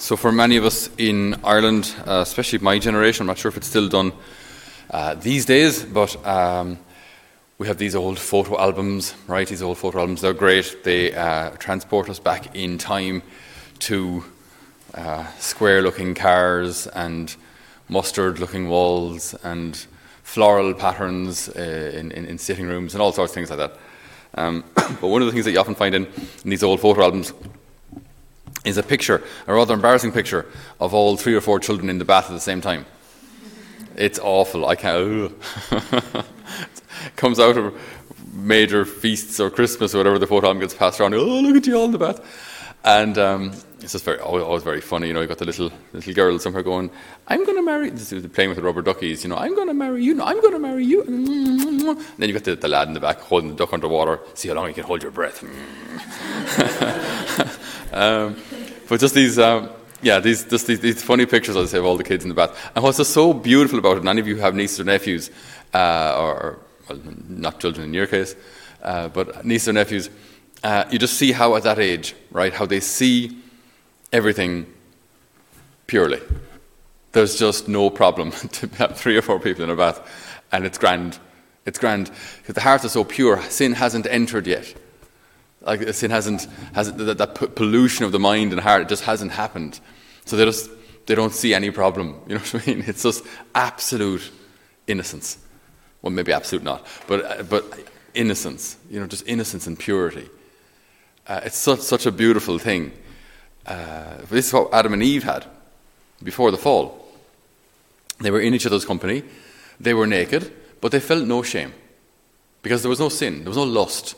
So, for many of us in Ireland, uh, especially my generation, I'm not sure if it's still done uh, these days, but um, we have these old photo albums, right? These old photo albums, they're great. They uh, transport us back in time to uh, square looking cars and mustard looking walls and floral patterns uh, in, in, in, sitting rooms and all sorts of things like that. Um, but one of the things that you often find in, in these old photo albums is a picture, a rather embarrassing picture, of all three or four children in the bath at the same time. It's awful. I can't. comes out of major feasts or Christmas or whatever the photo album gets passed around. Oh, look at you all in the bath. And um, it's just very, always very funny. You know, you've got the little little girl somewhere going, "I'm going to marry." This is playing with the rubber duckies. You know, I'm going to marry you. No, I'm going to marry you. And then you've got the, the lad in the back holding the duck underwater. See how long you can hold your breath. um, but just these, um, yeah, these, just these, these, funny pictures, I say, of all the kids in the bath. And what's just so beautiful about it, any of you have nieces or nephews, uh, or, well, not children in your case, uh, but nieces or nephews, uh, you just see how at that age, right, how they see everything purely. There's just no problem to have three or four people in a bath, and it's grand. It's grand because the heart is so pure. Sin hasn't entered yet. Like sin hasn't, hasn't that, that pollution of the mind and heart, it just hasn't happened. So they just they don't see any problem. You know what I mean? It's just absolute innocence. Well, maybe absolute not, but uh, but innocence. You know, just innocence and purity. Uh, it's such such a beautiful thing. Uh, this is what Adam and Eve had before the fall. They were in each other's company. They were naked, but they felt no shame because there was no sin. There was no lust.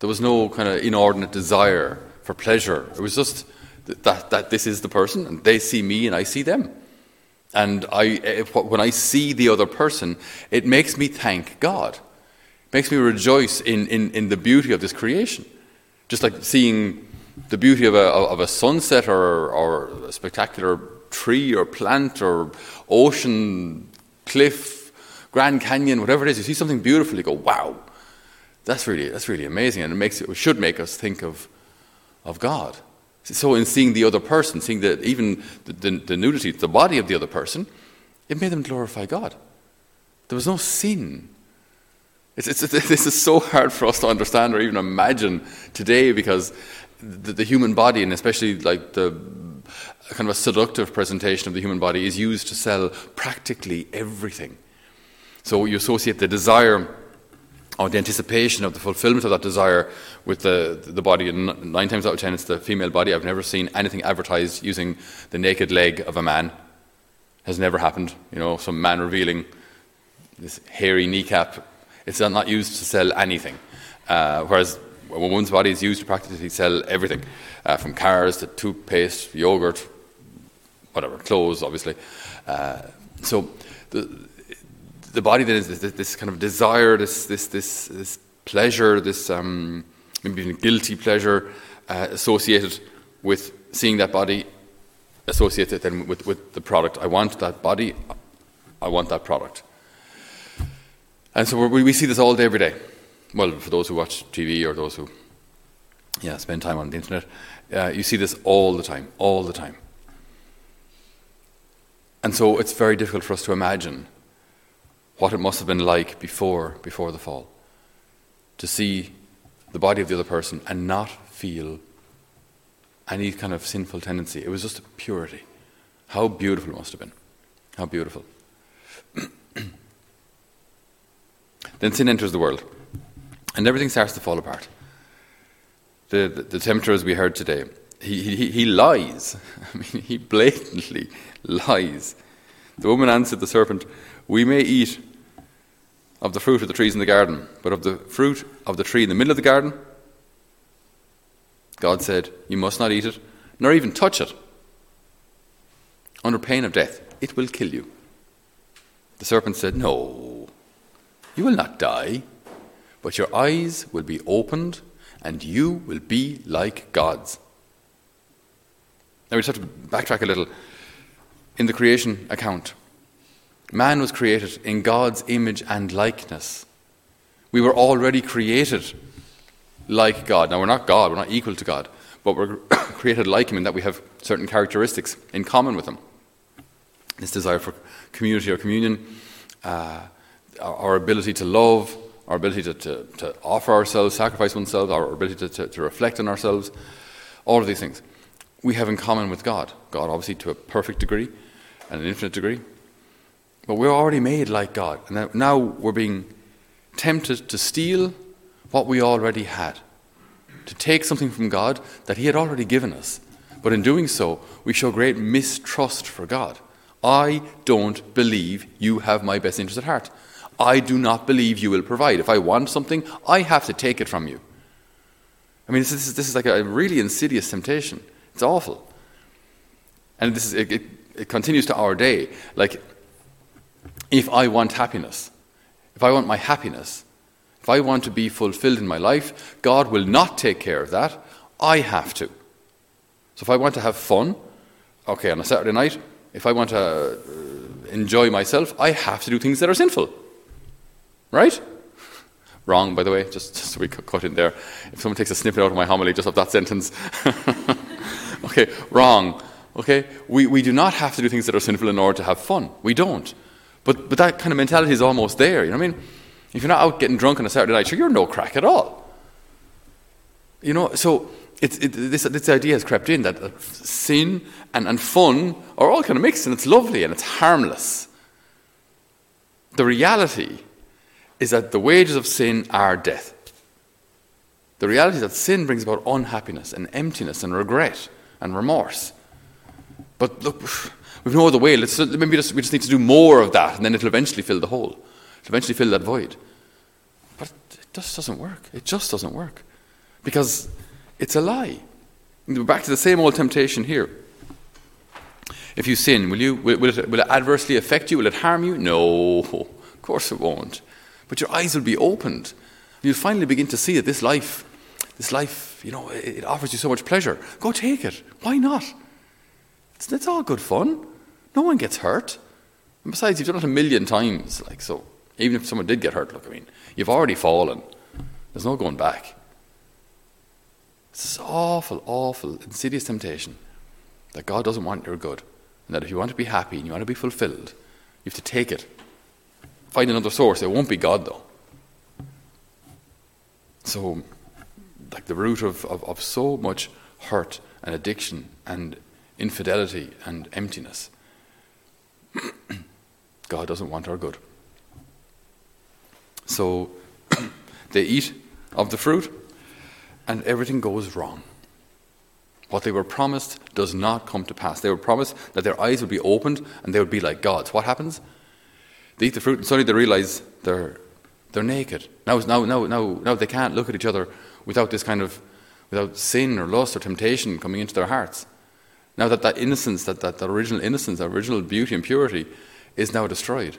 There was no kind of inordinate desire for pleasure. It was just that, that this is the person, and they see me and I see them. And I, eh, if, when I see the other person, it makes me thank God. It makes me rejoice in, in, in the beauty of this creation. Just like seeing the beauty of a, of a sunset or, or a spectacular tree or plant or ocean, cliff, Grand Canyon, whatever it is, you see something beautiful, you go, wow, that's really, that's really amazing, and it, makes, it should make us think of, of God. So, in seeing the other person, seeing that even the, the, the nudity, the body of the other person, it made them glorify God. There was no sin. It's, it's, this is so hard for us to understand or even imagine today because the, the, human body, and especially like the kind of a seductive presentation of the human body, is used to sell practically everything. So you associate the desire or the anticipation of the fulfillment of that desire with the, the body. And nine times out of ten, it's the female body. I've never seen anything advertised using the naked leg of a man. Has never happened. You know, some man revealing this hairy kneecap. It's not used to sell anything. Uh, whereas a woman's body is used to practically sell everything, uh, from cars to toothpaste, yogurt, whatever, clothes, obviously. Uh, so the, the body then is this, this, kind of desire, this, this, this, this pleasure, this um, maybe even guilty pleasure uh, associated with seeing that body, associated then with, with the product. I want that body, I want that product. And so we, we see this all day, every day. Well, for those who watch TV or those who yeah, spend time on the internet, uh, you see this all the time, all the time. And so it's very difficult for us to imagine what it must have been like before, before the fall. To see the body of the other person and not feel any kind of sinful tendency. It was just purity. How beautiful it must have been. How beautiful. then sin enters the world, and everything starts to fall apart. The, the, the tempter, as we heard today, he, he, he lies. I mean, he blatantly lies. The woman answered the serpent, We may eat of the fruit of the trees in the garden, but of the fruit of the tree in the middle of the garden, God said, You must not eat it, nor even touch it, under pain of death. It will kill you. The serpent said, No, you will not die, but your eyes will be opened, and you will be like gods. Now we just have to backtrack a little. In the creation account, Man was created in God's image and likeness. We were already created like God. Now, we're not God, we're not equal to God, but we're created like Him in that we have certain characteristics in common with Him. This desire for community or communion, uh, our, ability to love, our ability to, to, to, offer ourselves, sacrifice oneself, our ability to, to reflect on ourselves, all of these things we have in common with God. God, obviously, to a perfect degree and an infinite degree. But we're already made like God. And now we're being tempted to steal what we already had, to take something from God that He had already given us. But in doing so, we show great mistrust for God. I don't believe you have my best interest at heart. I do not believe you will provide. If I want something, I have to take it from you. I mean, this is, this is like a really insidious temptation. It's awful. And this is, it, it, it continues to our day. Like, if I want happiness, if I want my happiness, if I want to be fulfilled in my life, God will not take care of that. I have to. So if I want to have fun, okay, on a Saturday night, if I want to uh, enjoy myself, I have to do things that are sinful. Right? Wrong, by the way, just, just so we cut in there. If someone takes a snippet out of my homily just of that sentence. okay, wrong. Okay? We, we do not have to do things that are sinful in order to have fun. We don't. But, but that kind of mentality is almost there. You know what I mean? If you're not out getting drunk on a Saturday night, sure, you're no crack at all. You know, so it, this, this idea has crept in that, that sin and, and fun are all kind of mixed, and it's lovely and it's harmless. The reality is that the wages of sin are death. The reality is that sin brings about unhappiness and emptiness and regret and remorse. But look, we've no other way. Let's, uh, maybe just, we just need to do more of that, and then it'll eventually fill the hole. It'll eventually fill that void. But it just doesn't work. It just doesn't work. Because it's a lie. We're back to the same old temptation here. If you sin, will, you, will, will, it, will it adversely affect you? Will it harm you? No, of course it won't. But your eyes will be opened. You'll finally begin to see that this life, this life, you know, it offers you so much pleasure. Go take it. Why not? It's, all good fun. No one gets hurt. And besides, you've done it a million times. Like so, even if someone did get hurt, look, I mean, you've already fallen. There's no going back. It's this awful, awful, insidious temptation that God doesn't want your good. And that if you want to be happy and you want to be fulfilled, you have to take it. Find another source. It won't be God, though. So, like the root of, of, of so much hurt and addiction and infidelity and emptiness. God doesn't want our good. So they eat of the fruit, and everything goes wrong. What they were promised does not come to pass. They were promised that their eyes would be opened and they would be like gods. What happens? They eat the fruit, and suddenly they realize they're, they're naked. Now, now, now, now, now they can't look at each other without this kind of without sin or lust or temptation coming into their hearts. Now that that innocence, that, that, that original innocence, that original beauty and purity is now destroyed.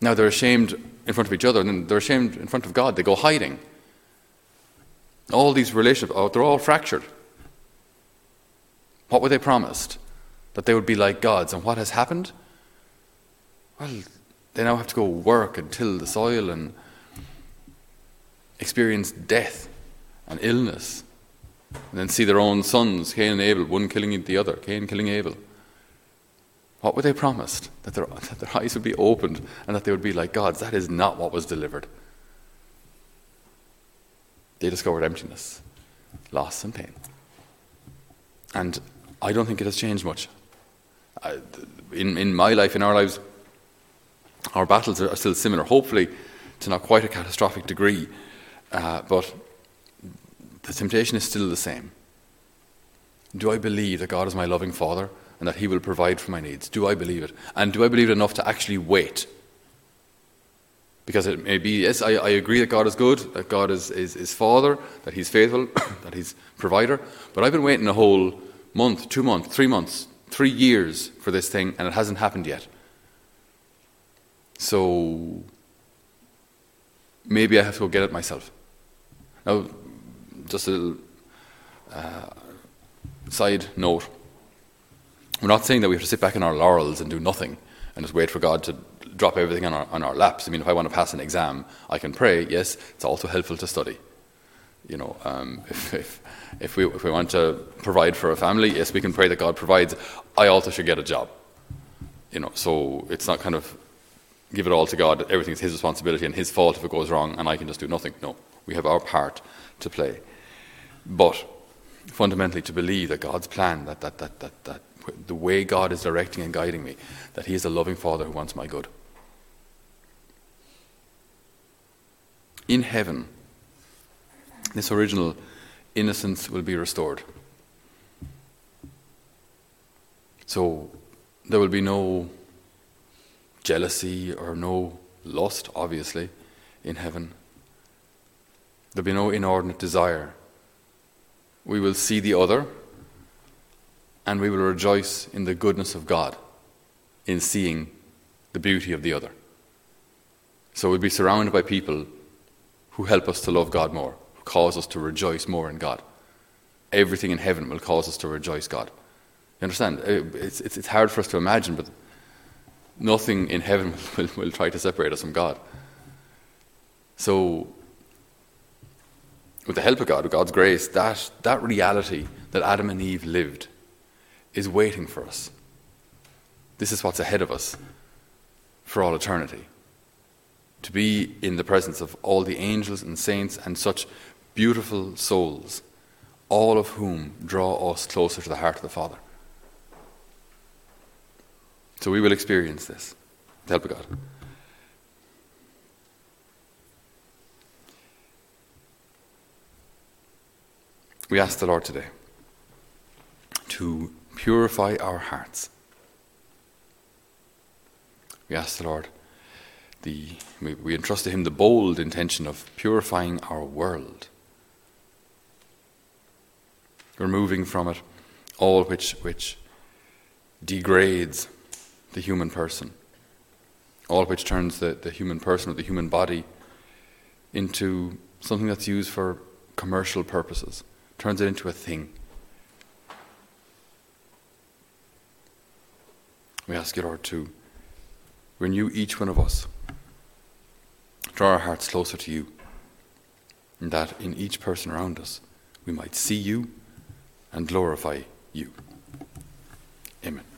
Now they're ashamed in front of each other, and they're ashamed in front of God. They go hiding. All these relationships, oh, they're all fractured. What were they promised? That they would be like gods. And what has happened? Well, they now have to go work and till the soil and experience death and illness and then see their own sons, Cain and Abel, one killing the other, Cain killing Abel. What were they promised? That their, that their eyes would be opened and that they would be like gods. That is not what was delivered. They discovered emptiness, loss, and pain. And I don't think it has changed much. In, in my life, in our lives, our battles are still similar, hopefully to not quite a catastrophic degree, uh, but the temptation is still the same. Do I believe that God is my loving Father and that He will provide for my needs? Do I believe it? And do I believe it enough to actually wait? Because it may be, yes, I, I agree that God is good, that God is, is, is Father, that He's faithful, that He's provider, but I've been waiting a whole month, two months, three months, three years for this thing, and it hasn't happened yet. So maybe I have to go get it myself. Now, just a little uh, side note. We're not saying that we have to sit back in our laurels and do nothing and just wait for God to drop everything on our, on our laps. I mean, if I want to pass an exam, I can pray. Yes, it's also helpful to study. You know, um, if, if, if, we, if we want to provide for a family, yes, we can pray that God provides. I also should get a job. You know, so it's not kind of give it all to God, everything's His responsibility and His fault if it goes wrong, and I can just do nothing. No, we have our part to play. But fundamentally, to believe that God's plan, that, that, that, that, that the way God is directing and guiding me, that He is a loving Father who wants my good. In heaven, this original innocence will be restored. So there will be no jealousy or no lust, obviously, in heaven. There'll be no inordinate desire. We will see the other and we will rejoice in the goodness of God in seeing the beauty of the other. So we'll be surrounded by people who help us to love God more, who cause us to rejoice more in God. Everything in heaven will cause us to rejoice God. You understand? Uh, it's, it's, it's hard for us to imagine, but nothing in heaven will, will try to separate us from God. So, with the help of God, with God's grace, that, that reality that Adam and Eve lived is waiting for us. This is what's ahead of us for all eternity. To be in the presence of all the angels and saints and such beautiful souls, all of whom draw us closer to the heart of the Father. So we will experience this. Help of God. We ask the Lord today to purify our hearts. We ask the Lord, the, we, entrust to Him the bold intention of purifying our world, removing from it all which, which degrades the human person, all which turns the, the human person or the human body into something that's used for commercial purposes, turns it into a thing. We ask you, Lord, to renew each one of us, draw our hearts closer to you, and that in each person around us we might see you and glorify you. Amen.